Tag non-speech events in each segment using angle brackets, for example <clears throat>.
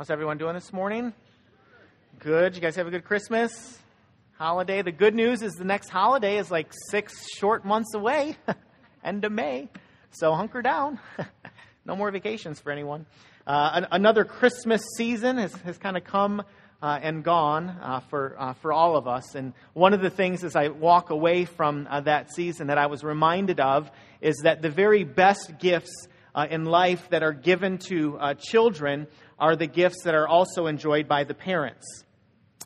How's everyone doing this morning? Good. You guys have a good Christmas? Holiday. The good news is the next holiday is like six short months away, <laughs> end of May. So hunker down. <laughs> no more vacations for anyone. Uh, an- another Christmas season has, has kind of come uh, and gone uh, for, uh, for all of us. And one of the things as I walk away from uh, that season that I was reminded of is that the very best gifts uh, in life that are given to uh, children are the gifts that are also enjoyed by the parents.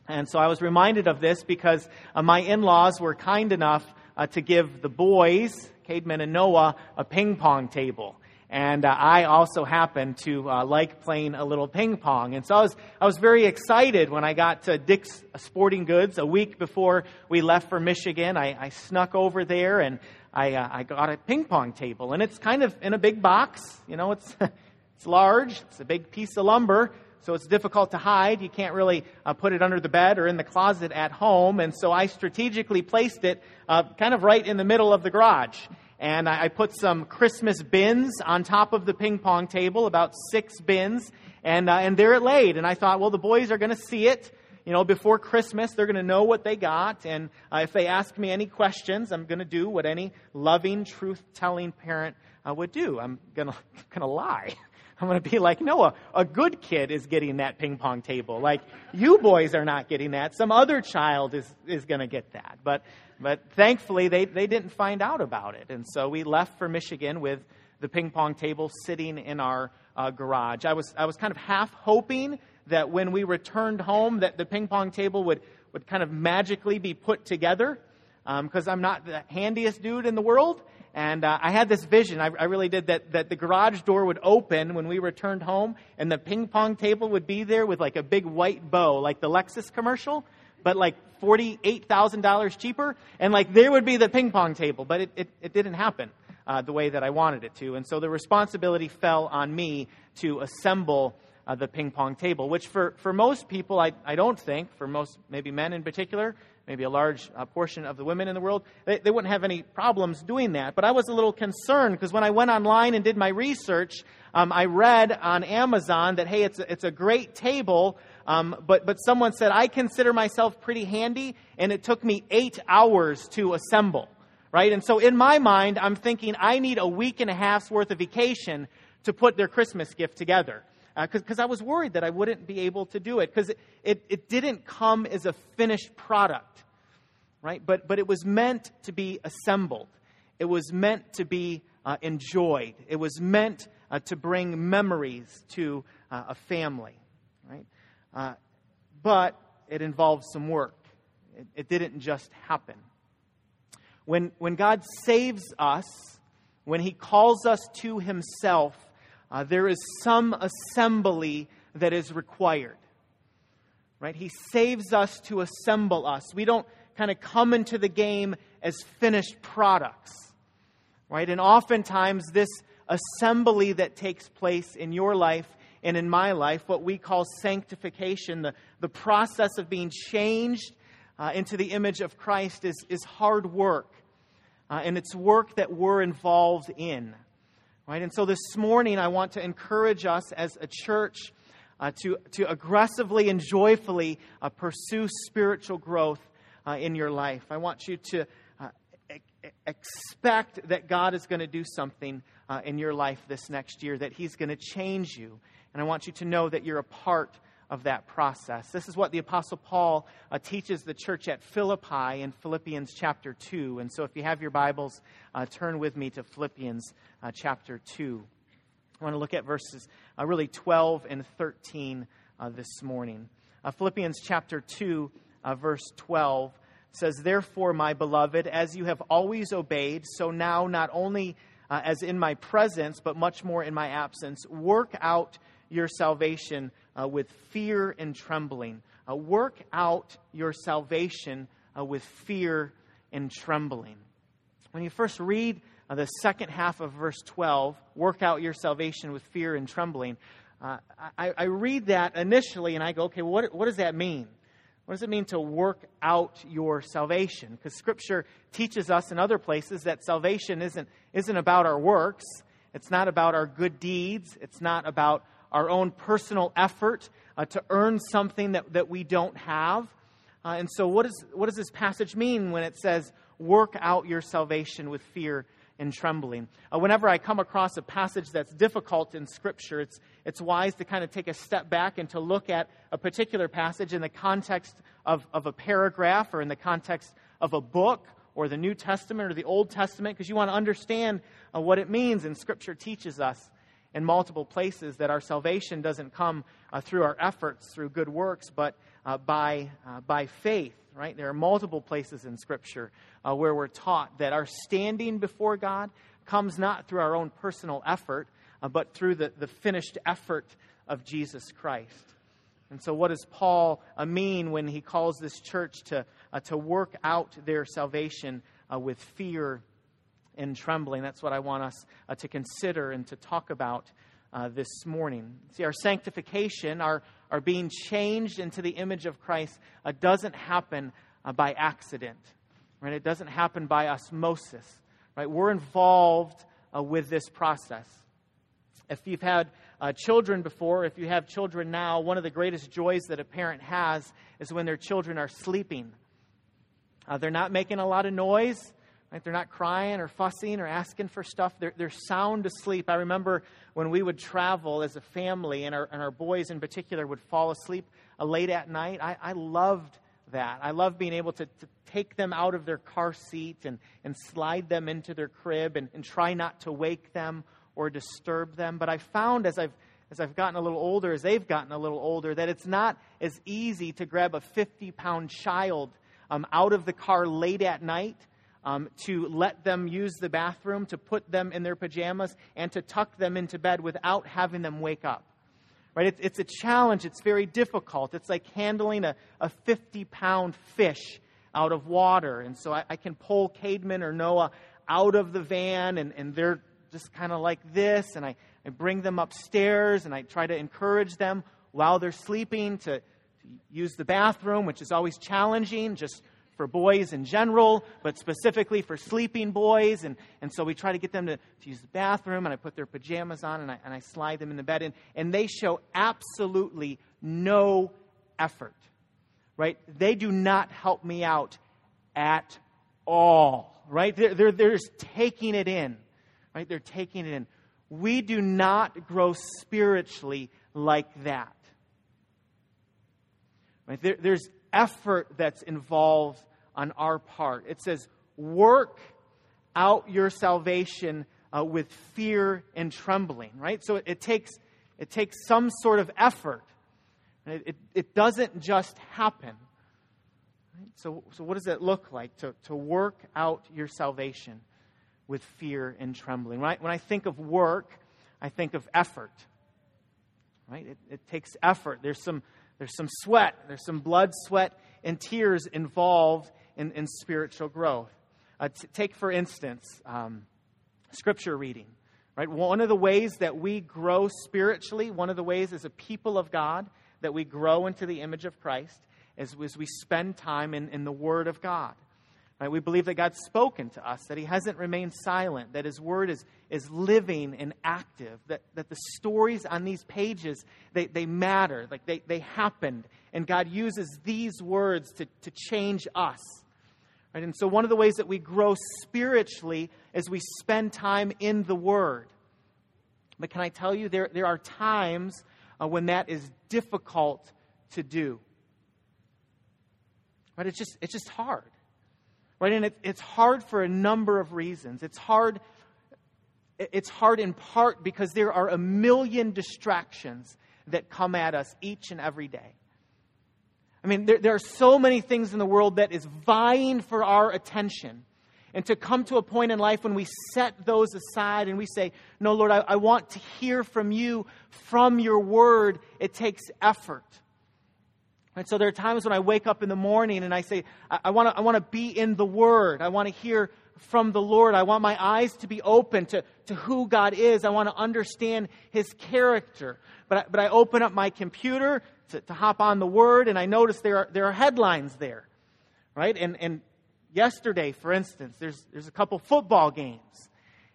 And so I was reminded of this because uh, my in laws were kind enough uh, to give the boys, Cademan and Noah, a ping pong table. And uh, I also happen to uh, like playing a little ping pong. And so I was, I was very excited when I got to Dick's Sporting Goods a week before we left for Michigan. I, I snuck over there and I, uh, I got a ping pong table. And it's kind of in a big box. You know, it's, <laughs> it's large, it's a big piece of lumber so it's difficult to hide. You can't really uh, put it under the bed or in the closet at home. And so I strategically placed it uh, kind of right in the middle of the garage. And I, I put some Christmas bins on top of the ping pong table, about six bins, and, uh, and there it laid. And I thought, well, the boys are going to see it. You know, before Christmas, they're going to know what they got. And uh, if they ask me any questions, I'm going to do what any loving, truth telling parent uh, would do. I'm going <laughs> to lie. <laughs> I'm going to be like Noah. A good kid is getting that ping pong table. Like you boys are not getting that. Some other child is, is going to get that. But, but thankfully they, they didn't find out about it. And so we left for Michigan with the ping pong table sitting in our uh, garage. I was, I was kind of half hoping that when we returned home that the ping pong table would, would kind of magically be put together because um, I'm not the handiest dude in the world. And uh, I had this vision, I, I, really did, that, that the garage door would open when we returned home, and the ping pong table would be there with like a big white bow, like the Lexus commercial, but like $48,000 cheaper. And like there would be the ping pong table, but it, it, it didn't happen uh, the way that I wanted it to. And so the responsibility fell on me to assemble uh, the ping pong table, which for, for most people, I, I don't think, for most, maybe men in particular, maybe a large uh, portion of the women in the world, they, they wouldn't have any problems doing that. But I was a little concerned because when I went online and did my research, um, I read on Amazon that, hey, it's a, it's a great table, um, but, but someone said, I consider myself pretty handy, and it took me eight hours to assemble. Right? And so in my mind, I'm thinking I need a week and a half's worth of vacation to put their Christmas gift together because uh, I was worried that I wouldn't be able to do it because it, it, it, didn't come as a finished product, right? But, but it was meant to be assembled, it was meant to be uh, enjoyed, it was meant uh, to bring memories to uh, a family, right? Uh, but it involved some work, it, it didn't just happen. When, when God saves us, when He calls us to Himself, uh, there is some assembly that is required. Right? He saves us to assemble us. We don't kind of come into the game as finished products. Right? And oftentimes, this assembly that takes place in your life and in my life, what we call sanctification, the, the process of being changed uh, into the image of Christ, is, is hard work. Uh, and it's work that we're involved in. Right? And so this morning, I want to encourage us as a church uh, to, to aggressively and joyfully uh, pursue spiritual growth uh, in your life. I want you to uh, expect that God is going to do something uh, in your life this next year, that He's going to change you. And I want you to know that you're a part of that process. This is what the Apostle Paul uh, teaches the church at Philippi in Philippians chapter 2. And so if you have your Bibles, uh, turn with me to Philippians uh, chapter 2. I want to look at verses uh, really 12 and 13 uh, this morning. Uh, Philippians chapter 2, verse 12 says, Therefore, my beloved, as you have always obeyed, so now not only as in my presence, but much more in my absence, work out your salvation uh, with fear and trembling. Uh, work out your salvation uh, with fear and trembling. When you first read uh, the second half of verse 12, work out your salvation with fear and trembling, uh, I, I, read that initially and I go, okay, what, what does that mean? What does it mean to work out your salvation? Because Scripture teaches us in other places that salvation isn't, isn't about our works. It's not about our good deeds. It's not about our own personal effort uh, to earn something that, that we don't have. Uh, and so, what, is, what does this passage mean when it says, work out your salvation with fear and trembling. Uh, whenever I come across a passage that's difficult in Scripture, it's, it's wise to kind of take a step back and to look at a particular passage in the context of, of a paragraph or in the context of a book or the New Testament or the Old Testament because you want to understand uh, what it means. And Scripture teaches us in multiple places that our salvation doesn't come uh, through our efforts, through good works, but uh, by, uh, by faith right? There are multiple places in Scripture uh, where we're taught that our standing before God comes not through our own personal effort, uh, but through the, the finished effort of Jesus Christ. And so, what does Paul uh, mean when he calls this church to, uh, to work out their salvation with fear and trembling? That's what I want us to consider and to talk about uh, this morning. See, our sanctification, our, our being changed into the image of Christ, uh, doesn't happen uh, by accident. Right? It doesn't happen by osmosis. Right? We're involved uh, with this process. If you've had uh, children before, if you have children now, one of the greatest joys that a parent has is when their children are sleeping. Uh, they're not making a lot of noise. Right? They're not crying or fussing or asking for stuff. They're, they're sound asleep. I remember when we would travel as a family, and our, and our boys in particular would fall asleep uh, late at night. I, I loved that. I loved being able to, to take them out of their car seat and, and slide them into their crib and, and try not to wake them or disturb them. But I found as I've as I've gotten a little older, as they've gotten a little older, that it's not as easy to grab a 50 pound child um, out of the car late at night um, to let them use the bathroom, to put them in their pajamas, and to tuck them into bed without having them wake up. Right? It's, it's a challenge. It's very difficult. It's like handling a, a 50 pound fish out of water. And so I, I can pull Cademan or Noah out of the van, and, and they're just kind of like this. And I, I bring them upstairs, and I try to encourage them while they're sleeping to, to use the bathroom, which is always challenging. Just for boys in general, but specifically for sleeping boys. And, and so we try to get them to, to use the bathroom, and I put their pajamas on, and I, and I slide them in the bed. And, and they show absolutely no effort, right? They do not help me out at all, right? They're, they're, they're just taking it in, right? They're taking it in. We do not grow spiritually like that. Right? There, there's effort that's involved on our part. It says, work out your salvation uh, with fear and trembling, right? So it, it, takes, it takes some sort of effort. It, it, it doesn't just happen. Right? So, so, what does it look like to, to work out your salvation with fear and trembling? Right? When I think of work, I think of effort. Right? It, it takes effort. There's some there's some sweat, there's some blood, sweat, and tears involved in, in spiritual growth. Uh, t- take, for instance, um, scripture reading. Right? One of the ways that we grow spiritually, one of the ways as a people of God that we grow into the image of Christ, is, is we spend time in, in the Word of God. Right? We believe that God's spoken to us, that He hasn't remained silent, that His Word is, is living and active, that, that the stories on these pages, they, they matter, like they, they happened, and God uses these words to, to change us. Right? And so, one of the ways that we grow spiritually is we spend time in the Word. But can I tell you, there, there are times uh, when that is difficult to do. Right? It's just, it's just hard. Right? And it, it's hard for a number of reasons. It's hard, it's hard in part because there are a million distractions that come at us each and every day. I mean, there, there are so many things in the world that is vying for our attention. And to come to a point in life when we set those aside and we say, No, Lord, I, I want to hear from you, from your word, it takes effort. And so there are times when I wake up in the morning and I say, I, want to I wanna be in the Word. I want to hear from the Lord. I want my eyes to be open to, to who God is. I want to understand His character. But I, but I open up my computer to, to hop on the Word and I notice there are, there are headlines there. Right? And, and yesterday, for instance, there's, there's a couple football games.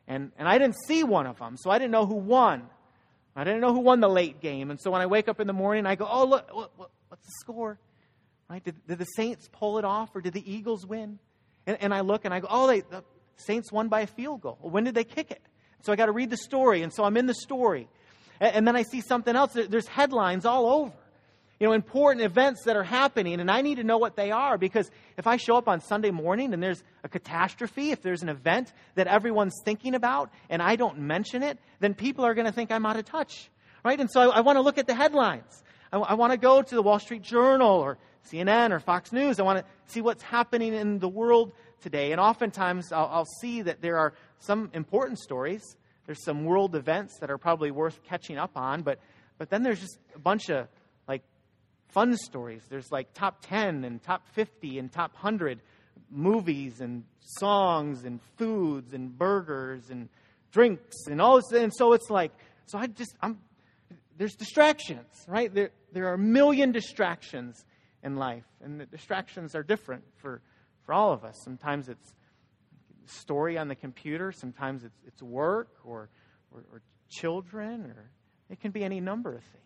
And, and I didn't see one of them, so I didn't know who won. I didn't know who won the late game. And so when I wake up in the morning, I go, oh, look, what's the score? Right? Did, did, the Saints pull it off or did the Eagles win? And, and I look and I go, oh, they, the Saints won by a field goal. Well, when did they kick it? So I got to read the story. And so I'm in the story. And, and then I see something else. There's headlines all over you know, important events that are happening, and I need to know what they are because if I show up on Sunday morning and there's a catastrophe, if there's an event that everyone's thinking about and I don't mention it, then people are going to think I'm out of touch, right? And so I, I want to look at the headlines. I, I want to go to the Wall Street Journal or CNN or Fox News. I want to see what's happening in the world today. And oftentimes I'll, I'll see that there are some important stories. There's some world events that are probably worth catching up on, but, but then there's just a bunch of like fun stories. There's like top 10 and top 50 and top 100 movies and songs and foods and burgers and drinks and all this. And so it's like, so I just, I'm, there's distractions, right? There, there are a million distractions in life. And the distractions are different for, for all of us. Sometimes it's story on the computer, sometimes it's, it's work or, or, or children, or it can be any number of things.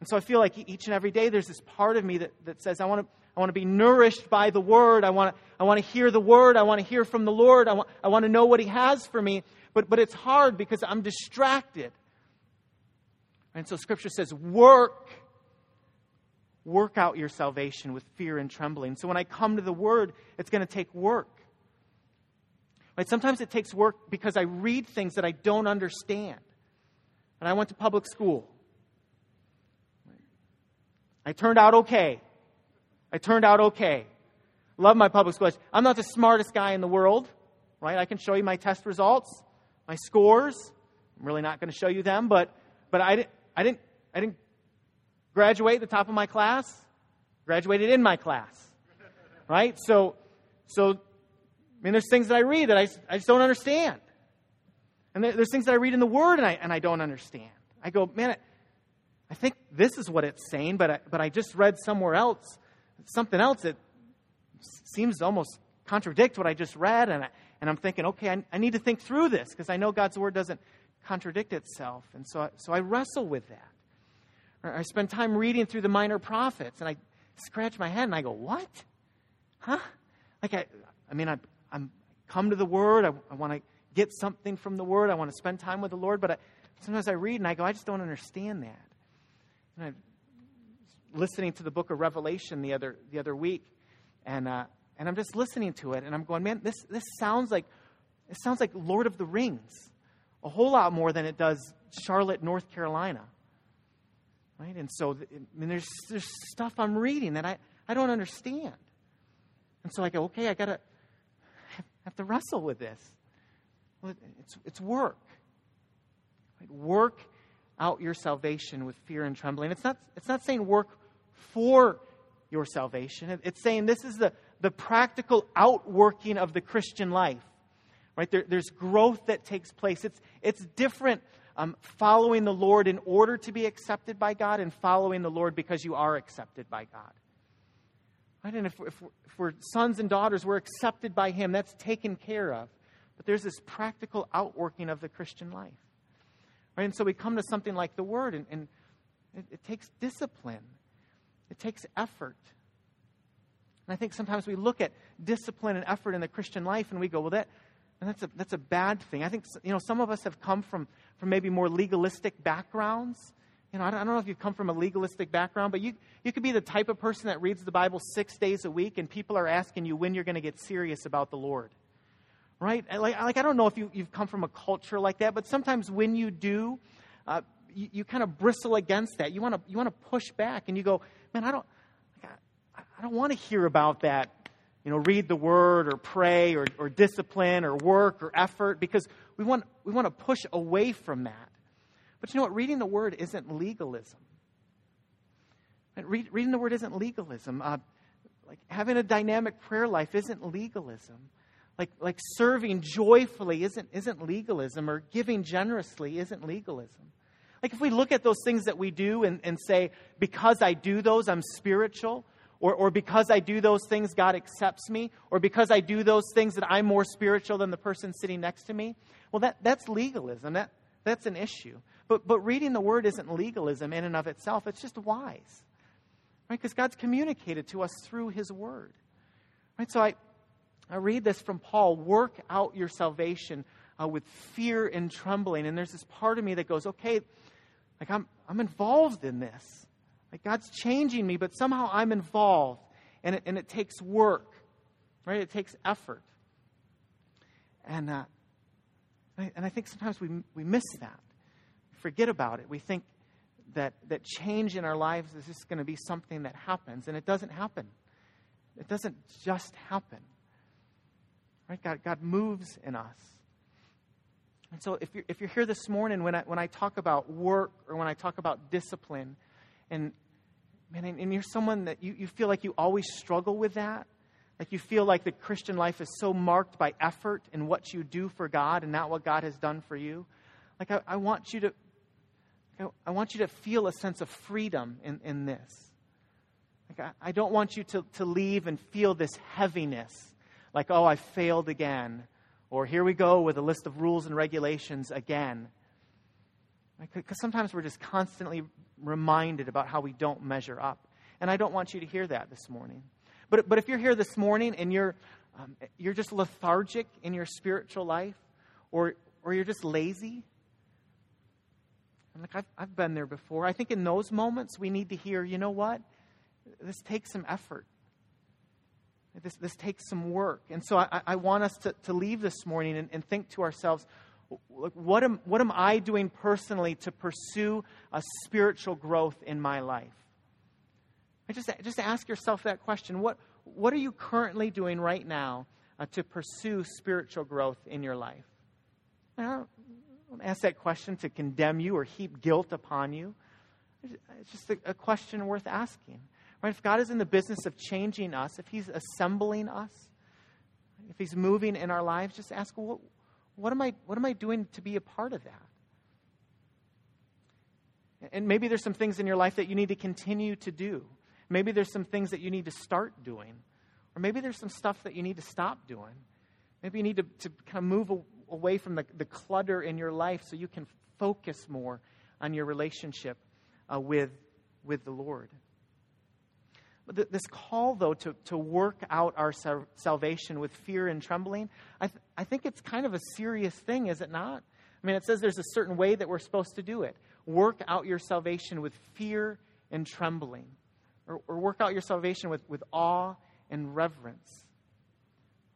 And so I feel like each and every day there's this part of me that, that says, I want to. I want to be nourished by the Word. I want to, I want to hear the Word. I want to hear from the Lord. I want, I want to know what He has for me. But, but it's hard because I'm distracted. And so Scripture says, work. Work out your salvation with fear and trembling. So when I come to the Word, it's going to take work. Right? Sometimes it takes work because I read things that I don't understand. And I went to public school. I turned out okay. I turned out okay. Love my public school. I'm not the smartest guy in the world, right? I can show you my test results, my scores. I'm really not going to show you them, but but I didn't I didn't I didn't graduate the top of my class. Graduated in my class, right? So so I mean, there's things that I read that I, I just don't understand. And there's things that I read in the Word and I, and I don't understand. I go, man, I think this is what it's saying, but I, but I just read somewhere else, something else that seems to almost contradict what I just read. And, I, and I'm thinking, okay, I, I need to think through this because I know God's word doesn't contradict itself. And so, I, so I wrestle with that. I spend time reading through the minor prophets and I scratch my head and I go, what? Huh? Like, I, I mean, I, I'm come to the word. I, I want to get something from the word. I want to spend time with the Lord. But I, sometimes I read and I go, I just don't understand that. And I listening to the book of Revelation the other the other week, and uh, and I'm just listening to it, and I'm going, man, this this sounds like it sounds like Lord of the Rings, a whole lot more than it does Charlotte, North Carolina. Right, and so I mean, there's there's stuff I'm reading that I I don't understand, and so I go, okay, I gotta have to wrestle with this. Well, it's it's work. Right? Work out your salvation with fear and trembling. It's not, it's not saying work for your salvation. It's saying this is the, the practical outworking of the Christian life. Right? There, there's growth that takes place. It's, it's different um, following the Lord in order to be accepted by God and following the Lord because you are accepted by God. Right? And if, if, if we're sons and daughters, we're accepted by Him. That's taken care of. But there's this practical outworking of the Christian life. Right? And so we come to something like the Word, and, and it, it takes discipline, it takes effort. And I think sometimes we look at discipline and effort in the Christian life and we go, well, that, and that's, a, that's a bad thing. I think you know, some of us have come from, from maybe more legalistic backgrounds. You know, I don't, I don't know if you've come from a legalistic background, but you, you could be the type of person that reads the Bible six days a week and people are asking you when you're going to get serious about the Lord right? Like, like I don't know if you, you've come from a culture like that, but sometimes when you do, uh, you, you kind of bristle against that. You want to you want to push back, and you go, man, I don't, I, don't want to hear about that. You know, read the word or pray or, or discipline or work or effort because we want we want to push away from that. But you know what? Reading the word isn't legalism. Read, reading the word isn't legalism. Uh, like having a dynamic prayer life isn't legalism like, like serving joyfully isn't, isn't legalism, or giving generously isn't legalism. Like if we look at those things that we do and, and say, because I do those, I'm spiritual, or, or because I do those things, God accepts me, or because I do those things that I'm more spiritual than the person sitting next to me, well, that, that's legalism. That, that's an issue. But, but reading the Word isn't legalism in and of itself, it's just wise. Right? Because God's communicated to us through His Word. Right? So I, I read this from Paul work out your salvation uh, with fear and trembling. And there's this part of me that goes, okay, like I'm, I'm involved in this. Like God's changing me, but somehow I'm involved. And it, and it takes work, right? It takes effort. And, uh, and I think sometimes we, we miss that. Forget about it. We think that, that change in our lives is just going to be something that happens, and it doesn't happen. It doesn't just happen. Right? God, God moves in us. And so if you're, if you're here this morning, when I, when I talk about work or when I talk about discipline, and, man, and, you're someone that you, you feel like you always struggle with that, like you feel like the Christian life is so marked by effort and what you do for God and not what God has done for you, like I, I want you to I want you to feel a sense of freedom in, in this. Like I, I don't want you to, to leave and feel this heaviness, like, oh, I failed again, or here we go with a list of rules and regulations again. Because sometimes we're just constantly reminded about how we don't measure up. And I don't want you to hear that this morning. But, but if you're here this morning and you're, um, you're just lethargic in your spiritual life, or, or you're just lazy, and like I've, I've been there before, I think in those moments we need to hear, you know what? This takes some effort. This, this takes some work. And so I, I want us to, to leave this morning and, and think to ourselves, what am, what am I doing personally to pursue a spiritual growth in my life? I just, just ask yourself that question. What, what are you currently doing right now uh, to pursue spiritual growth in your life? I don't, don't ask that question to condemn you or heap guilt upon you. It's just a, a question worth asking. Right? If God is in the business of changing us, if He's assembling us, if He's moving in our lives, just ask, well, what, am I, what am I doing to be a part of that? And maybe there's some things in your life that you need to continue to do. Maybe there's some things that you need to start doing. Or maybe there's some stuff that you need to stop doing. Maybe you need to, to kind of move away from the, the clutter in your life so you can focus more on your relationship uh, with, with the Lord. This call, though, to, to work out our salvation with fear and trembling, I, th- I think it's kind of a serious thing, is it not? I mean, it says there's a certain way that we're supposed to do it. Work out your salvation with fear and trembling, or, or work out your salvation with, with awe and reverence.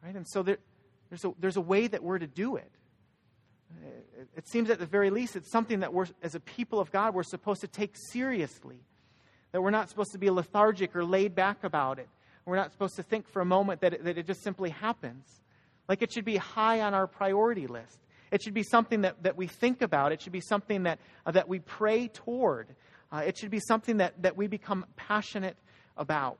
Right? And so there, there's, a, there's a way that we're to do it. It, it seems at the very least it's something that we're, as a people of God, we're supposed to take seriously. That we're not supposed to be lethargic or laid back about it. We're not supposed to think for a moment that it, that it just simply happens. Like it should be high on our priority list. It should be something that, that we think about. It should be something that, uh, that we pray toward. Uh, it should be something that, that we become passionate about.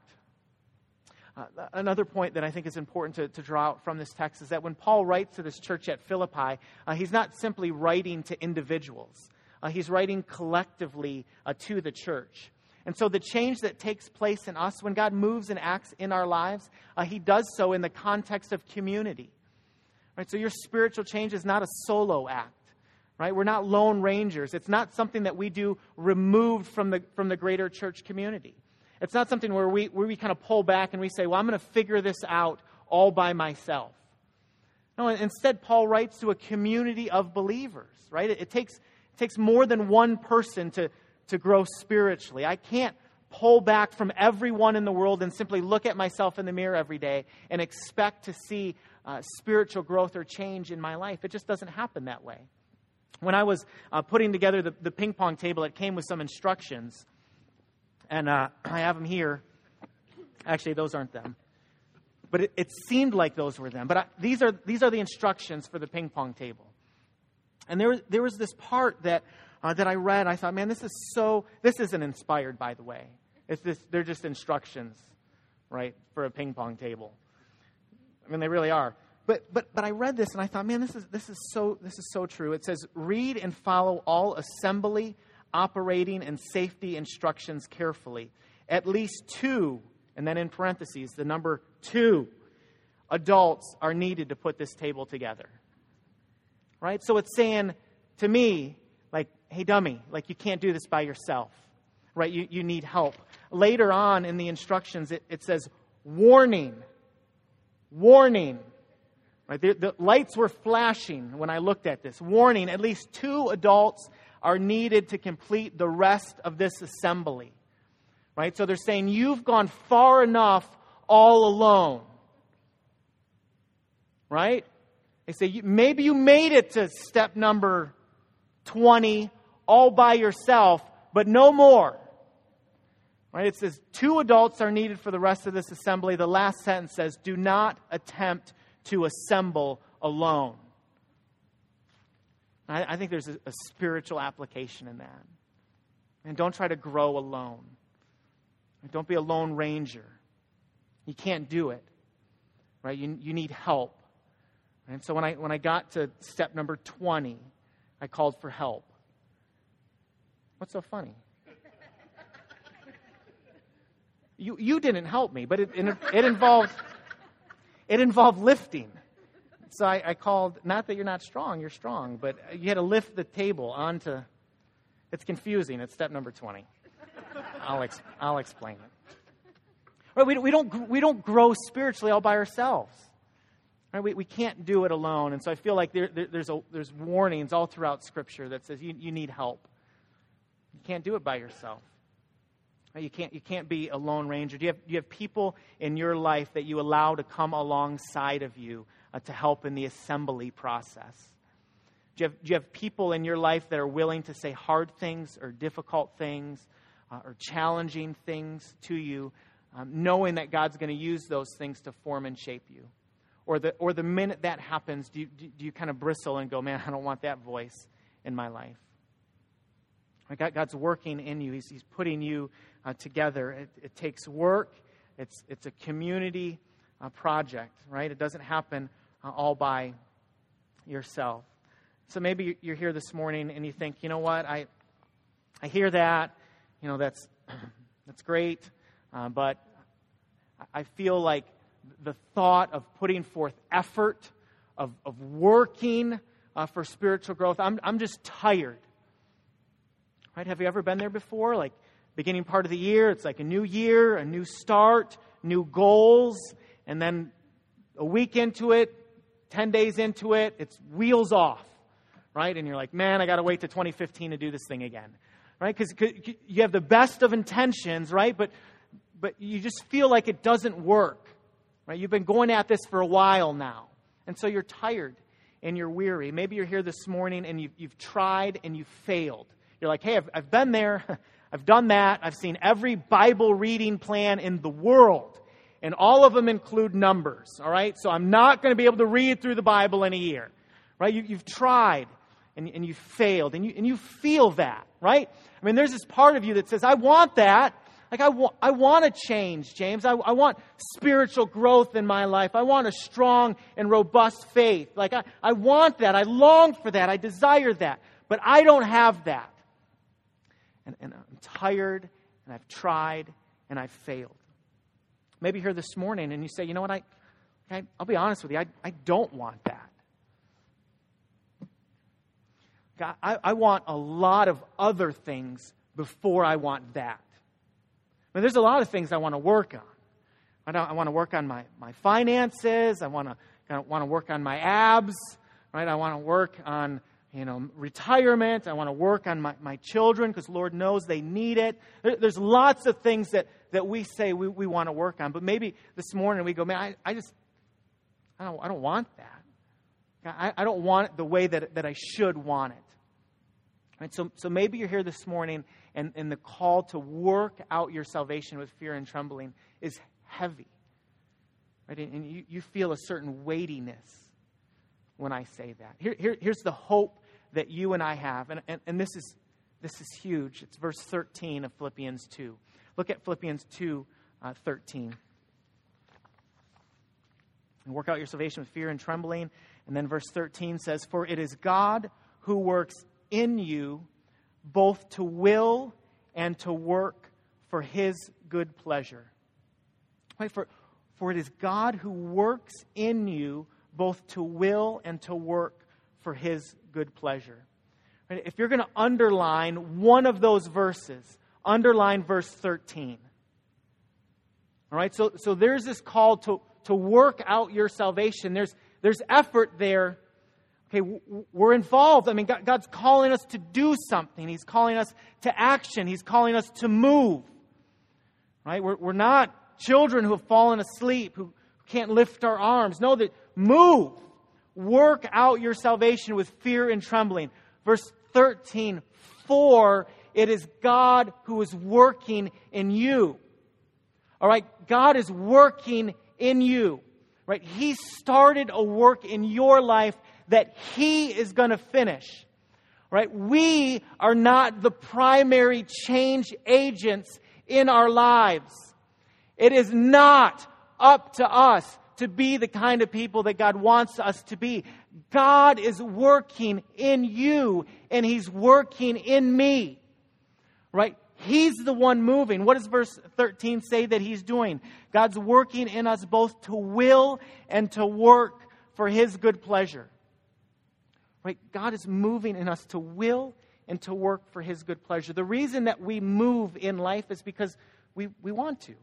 Uh, another point that I think is important to, to, draw out from this text is that when Paul writes to this church at Philippi, uh, he's not simply writing to individuals, uh, he's writing collectively uh, to the church. And so the change that takes place in us, when God moves and acts in our lives, uh, He does so in the context of community. Right? So your spiritual change is not a solo act. Right? We're not lone rangers. It's not something that we do removed from the, from the greater church community. It's not something where we, where we kind of pull back and we say, well, I'm going to figure this out all by myself. No, instead, Paul writes to a community of believers, right? It, it takes, it takes more than one person to, to grow spiritually. I can't pull back from everyone in the world and simply look at myself in the mirror every day and expect to see uh, spiritual growth or change in my life. It just doesn't happen that way. When I was uh, putting together the, the, ping pong table, it came with some instructions. And uh, <clears throat> I have them here. Actually, those aren't them. But it, it seemed like those were them. But I, these, are, these are the instructions for the ping pong table. And there, there was this part that uh, that I read. I thought, man, this is so. This isn't inspired, by the way. It's this. They're just instructions, right, for a ping pong table. I mean, they really are. But but but I read this and I thought, man, this is this is so this is so true. It says, read and follow all assembly, operating, and safety instructions carefully. At least two, and then in parentheses, the number two adults are needed to put this table together. Right? So it's saying to me like, hey, dummy, like you can't do this by yourself, right? You, you need help. Later on in the instructions, it, it says, warning, warning. Right? The, the lights were flashing when I looked at this. Warning, at least two adults are needed to complete the rest of this assembly. Right? So they're saying, you've gone far enough all alone. Right? They say, maybe you made it to step number 20 all by yourself, but no more. Right? It says two adults are needed for the rest of this assembly. The last sentence says, do not attempt to assemble alone. I, I think there's a, a spiritual application in that. And don't try to grow alone. Don't be a lone ranger. You can't do it. Right? You, you need help. And so when I, when I got to step number 20, I called for help. What's so funny? You, you didn't help me, but it, it, it involved it involved lifting. So I, I, called, not that you're not strong, you're strong, but you had to lift the table onto, it's confusing. It's step number 20. I'll, ex, I'll explain it. Right, we, we, don't, we don't grow spiritually all by ourselves. Right? We, we can't do it alone. And so I feel like there, there, there's, a, there's warnings all throughout Scripture that says you, you need help. You can't do it by yourself. Right? You, can't, you can't be a lone ranger. Do you, have, do you have people in your life that you allow to come alongside of you uh, to help in the assembly process? Do you, have, do you have people in your life that are willing to say hard things or difficult things uh, or challenging things to you, um, knowing that God's going to use those things to form and shape you? Or the, or the minute that happens, do you, do you kind of bristle and go, man, I don't want that voice in my life? God's working in you, He's, he's putting you uh, together. It, it, takes work, it's, it's a community uh, project, right? It doesn't happen uh, all by yourself. So maybe you're here this morning and you think, you know what, I, I hear that, you know, that's, <clears throat> that's great, uh, but I feel like the thought of putting forth effort, of, of working uh, for spiritual growth. I'm, I'm just tired. Right? Have you ever been there before? Like, beginning part of the year, it's like a new year, a new start, new goals, and then a week into it, 10 days into it, it's wheels off, right? And you're like, man, I got to wait to 2015 to do this thing again, right? Because you have the best of intentions, right? But, but you just feel like it doesn't work. Right? You've been going at this for a while now. And so you're tired and you're weary. Maybe you're here this morning and you've, you've tried and you've failed. You're like, hey, I've, I've been there. <laughs> I've done that. I've seen every Bible reading plan in the world. And all of them include numbers. All right? So I'm not going to be able to read through the Bible in a year. Right? You, have tried and, and you've failed. And you, and you feel that. Right? I mean, there's this part of you that says, I want that. Like, I, wa- I want to change, James. I, I want spiritual growth in my life. I want a strong and robust faith. Like, I, I want that. I long for that. I desire that. But I don't have that. And, and I'm tired, and I've tried, and I've failed. Maybe here this morning and you say, you know what, I, I, I'll be honest with you, I, I don't want that. God, I, I want a lot of other things before I want that. But there's a lot of things I want to work on. I, I want to work on my, my finances. I want to, I want to work on my abs, right? I want to work on, you know, retirement. I want to work on my, my children because Lord knows they need it. There, there's lots of things that, that we say we, we want to work on. But maybe this morning we go, man, I, I just, I don't, I don't want that. I, I don't want it the way that, that I should want it. Right, so, so maybe you're here this morning and, and the call to work out your salvation with fear and trembling is heavy. Right? And, you, you feel a certain weightiness when I say that. Here, here, here's the hope that you and I have. And, and, and this, is, this is huge. It's verse 13 of Philippians 2. Look at Philippians 2 uh, 13. And work out your salvation with fear and trembling. And then verse 13 says, For it is God who works in you both to will and to work for his good pleasure. Right? For, for it is God who works in you both to will and to work for his good pleasure. Right? If you're going to underline one of those verses, underline verse 13. All right, so, so there's this call to, to work out your salvation. There's, there's effort there. Okay, we're involved. I mean, God's calling us to do something. He's calling us to action. He's calling us to move. Right? We're, we're not children who have fallen asleep, who can't lift our arms. No, that move. Work out your salvation with fear and trembling. Verse 13, for it is God who is working in you. All right, God is working in you. Right? He started a work in your life that He is going to finish. Right? We are not the primary change agents in our lives. It is not up to us to be the kind of people that God wants us to be. God is working in you and He's working in me. Right? He's the one moving. What does verse 13 say that He's doing? God's working in us both to will and to work for His good pleasure. Right? God is moving in us to will and to work for His good pleasure. The reason that we move in life is because we, we want to.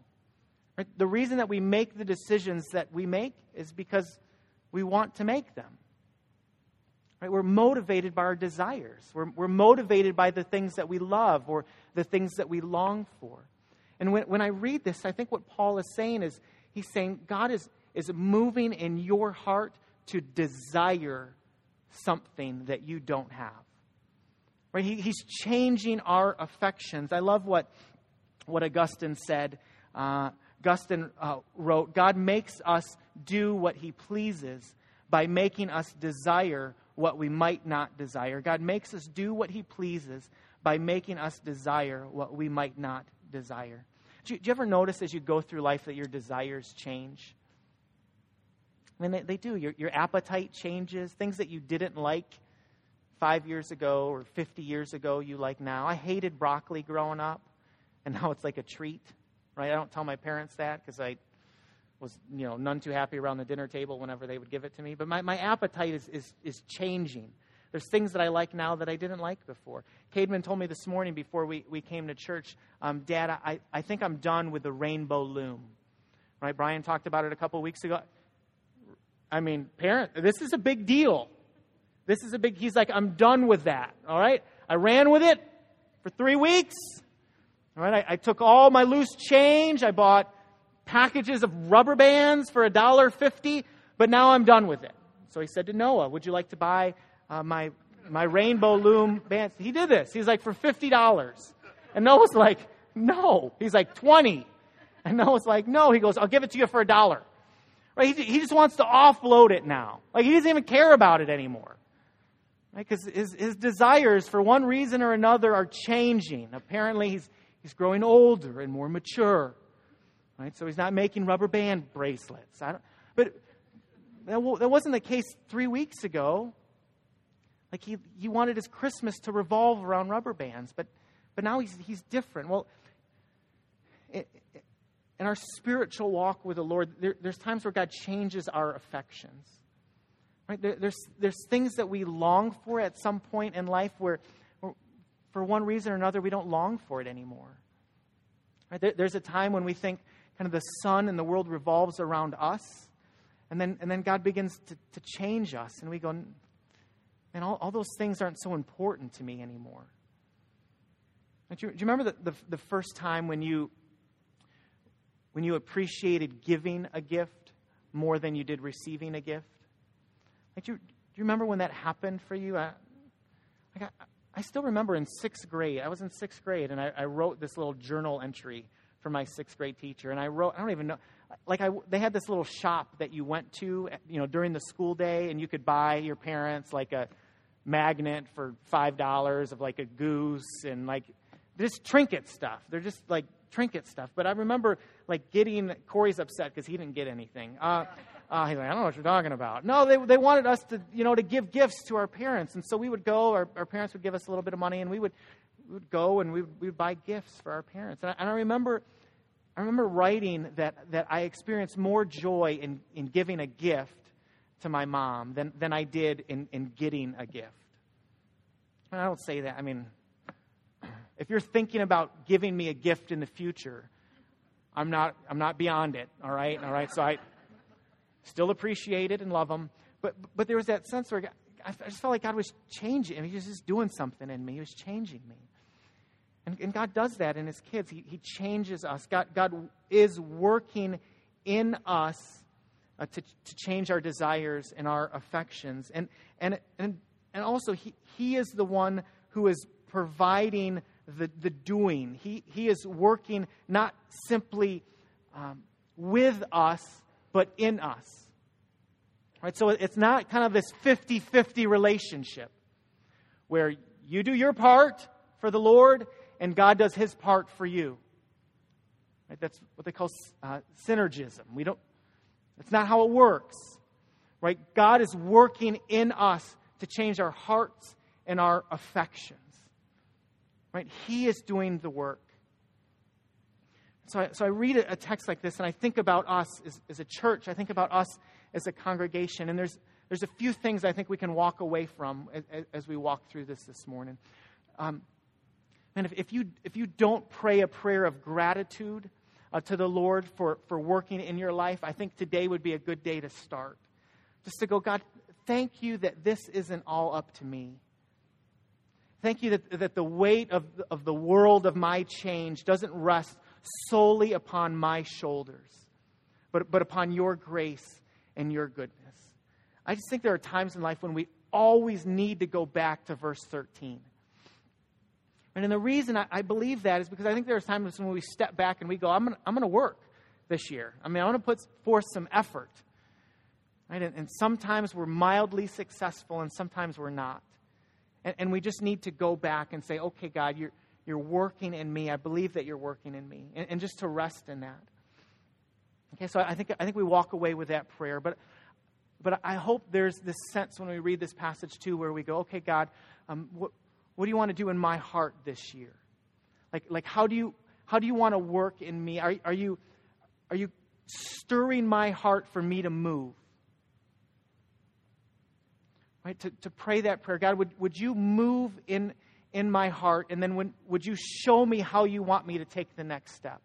Right? The reason that we make the decisions that we make is because we want to make them. Right? We're motivated by our desires. We're, we're motivated by the things that we love or the things that we long for. And when, when I read this, I think what Paul is saying is he's saying God is, is moving in your heart to desire something that you don't have. Right? He, he's changing our affections. I love what, what Augustine said. Uh, Augustine uh, wrote God makes us do what he pleases by making us desire what we might not desire. God makes us do what he pleases by making us desire what we might not desire. Do you, do you ever notice as you go through life that your desires change? I mean, they, they do. Your, your appetite changes. Things that you didn't like five years ago or 50 years ago, you like now. I hated broccoli growing up, and now it's like a treat, right? I don't tell my parents that because I was you know none too happy around the dinner table whenever they would give it to me. But my, my appetite is, is, is changing. There's things that I like now that I didn't like before. Cademan told me this morning before we, we came to church, um, Dad, I, I think I'm done with the rainbow loom. Right? Brian talked about it a couple weeks ago. I mean, parent, this is a big deal. This is a big, he's like, I'm done with that. All right? I ran with it for three weeks. All right? I, I took all my loose change. I bought packages of rubber bands for $1.50, but now I'm done with it. So he said to Noah, Would you like to buy uh, my, my rainbow loom bands? He did this. He's like, For $50. And Noah's like, No. He's like, 20 And Noah's like, No. He goes, I'll give it to you for a dollar. Right? He, he just wants to offload it now. Like, he doesn't even care about it anymore. Right? Because his, his desires, for one reason or another, are changing. Apparently, he's, he's growing older and more mature. Right? So he's not making rubber band bracelets. but that, that wasn't the case three weeks ago. Like he, he wanted his Christmas to revolve around rubber bands, but, but now he's, he's different. Well, in our spiritual walk with the Lord, there, there's times where God changes our affections. Right? There, there's, there's things that we long for at some point in life where, where, for one reason or another, we don't long for it anymore. Right? There, there's a time when we think, kind of the sun and the world revolves around us. And then, and then God begins to, to change us, and we go, man, all, all those things aren't so important to me anymore. Do you, do you remember the, the, the first time when you, when you appreciated giving a gift more than you did receiving a gift? Like, do, you, do you remember when that happened for you? I, I, I still remember in sixth grade, I was in sixth grade, and I, I wrote this little journal entry for my sixth grade teacher. And I wrote, I don't even know, like I, they had this little shop that you went to, you know, during the school day, and you could buy your parents like a magnet for five dollars of like a goose and like this trinket stuff. They're just like trinket stuff. But I remember like getting Corey's upset because he didn't get anything. Uh, uh, he's like, I don't know what you're talking about. No, they, they wanted us to, you know, to give gifts to our parents. And so we would go, our, our parents would give us a little bit of money, and we would we would go and we would, we would buy gifts for our parents. And I, and I remember, I remember writing that, that I experienced more joy in, in giving a gift to my mom than, than I did in, in getting a gift. And I don't say that. I mean, if you're thinking about giving me a gift in the future, I'm not, I'm not beyond it, all right? All right, so I still appreciate it and love them. But, but there was that sense where I just felt like God was changing. He was just doing something in me. He was changing me. And, and God does that in His kids. He, he changes us. God, God is working in us uh, to, to change our desires and our affections. And, and, and, and also, he, he is the one who is providing the, the doing. He, he is working not simply um, with us, but in us. Right? So it's not kind of this 50 50 relationship where you do your part for the Lord and God does his part for you. Right? That's what they call uh, synergism. We don't, that's not how it works. Right? God is working in us to change our hearts and our affections. Right? He is doing the work. So I, so I read a, text like this and I think about us as, as a church. I think about us as a congregation. And there's, there's a few things I think we can walk away from as, as we walk through this this morning. Um, and if, if, you, if you don't pray a prayer of gratitude uh, to the Lord for, for working in your life, I think today would be a good day to start. Just to go, God, thank you that this isn't all up to me. Thank you that, that the weight of, of the world of my change doesn't rest solely upon my shoulders, but, but upon your grace and your goodness. I just think there are times in life when we always need to go back to verse 13. And the reason I, I believe that is because I think there are times when we step back and we go, I'm going I'm to work this year. I mean, I want to put forth some effort. Right? And, and sometimes we're mildly successful and sometimes we're not. And, and we just need to go back and say, okay, God, you're, you're working in me. I believe that you're working in me. And, and just to rest in that. Okay, so I think, I think we walk away with that prayer. But, but I hope there's this sense when we read this passage too where we go, okay, God, um, what, what do you want to do in my heart this year? Like, like how, do you, how do you want to work in me? Are, are, you, are you stirring my heart for me to move? Right? To, to pray that prayer. God, would, would you move in, in my heart? And then when, would you show me how you want me to take the next step?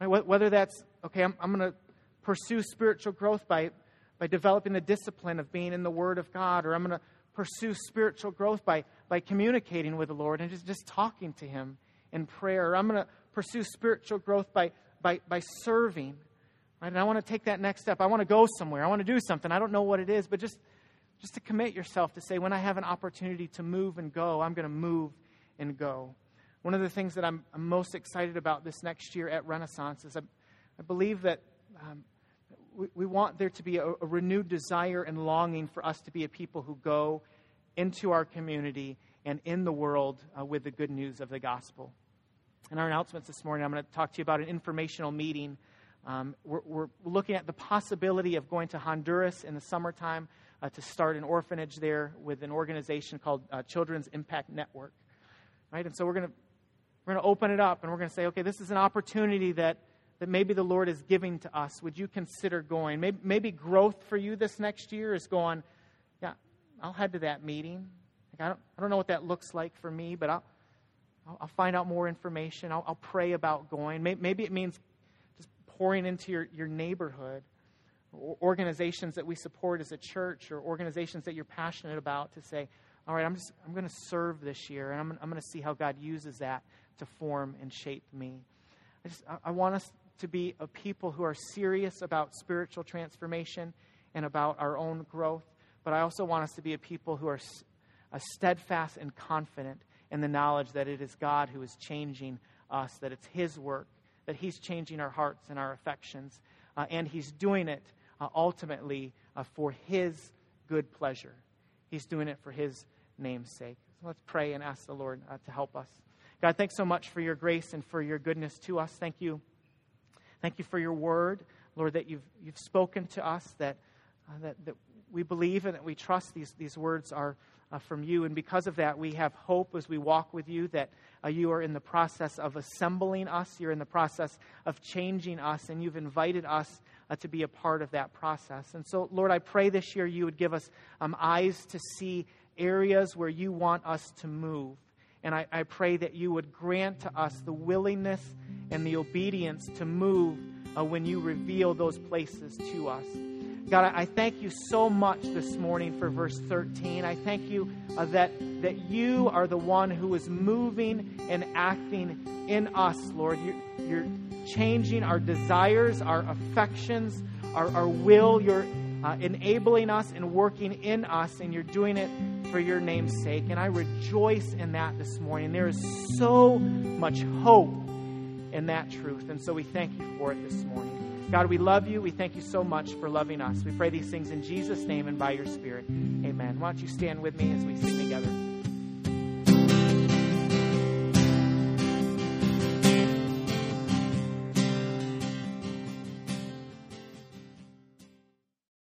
Right? Whether that's, okay, I'm, I'm going to pursue spiritual growth by, by developing the discipline of being in the Word of God, or I'm going to pursue spiritual growth by, by communicating with the Lord and just, just talking to Him in prayer, or I'm going to pursue spiritual growth by, by, by serving. Right? And I want to take that next step. I want to go somewhere. I want to do something. I don't know what it is, but just just to commit yourself to say, when I have an opportunity to move and go, I'm going to move and go. One of the things that I'm, I'm, most excited about this next year at Renaissance is I, I believe that um, we, we, want there to be a, a renewed desire and longing for us to be a people who go into our community and in the world uh, with the good news of the gospel. In our announcements this morning, I'm going to talk to you about an informational meeting. Um, we're, we're, looking at the possibility of going to Honduras in the summertime uh, to start an orphanage there with an organization called uh, Children's Impact Network. Right? And so we're going to we're going to open it up and we're going to say, okay, this is an opportunity that, that maybe the Lord is giving to us. Would you consider going? Maybe, maybe growth for you this next year is going, yeah, I'll head to that meeting. Like, I, don't, I don't know what that looks like for me, but I'll, I'll, find out more information. I'll, I'll pray about going. Maybe, maybe it means just pouring into your, your neighborhood organizations that we support as a church or organizations that you're passionate about to say, all right, I'm just I'm going to serve this year, and I'm, I'm going to see how God uses that to form and shape me. I just I want us to be a people who are serious about spiritual transformation and about our own growth, but I also want us to be a people who are steadfast and confident in the knowledge that it is God who is changing us, that it's His work, that He's changing our hearts and our affections, uh, and He's doing it uh, ultimately uh, for His good pleasure. He's doing it for His name's sake. So let's pray and ask the Lord uh, to help us. God, thanks so much for your grace and for your goodness to us. Thank you. Thank you for your word, Lord, that you've, you've spoken to us, that, uh, that, that we believe and that we trust these, these words are uh, from you. And because of that, we have hope as we walk with you that uh, you are in the process of assembling us, you're in the process of changing us, and you've invited us uh, to be a part of that process. And so, Lord, I pray this year you would give us um, eyes to see areas where you want us to move. And I, I pray that you would grant to us the willingness and the obedience to move uh, when you reveal those places to us. God, I thank you so much this morning for verse 13. I thank you uh, that, that you are the one who is moving and acting in us, Lord. You're, you're changing our desires, our affections, our, our will. You're uh, enabling us and working in us, and you're doing it for your name's sake. And I rejoice in that this morning. There is so much hope in that truth. And so we thank you for it this morning. God, we love you. We thank you so much for loving us. We pray these things in Jesus' name and by your Spirit. Amen. Why don't you stand with me as we sing together?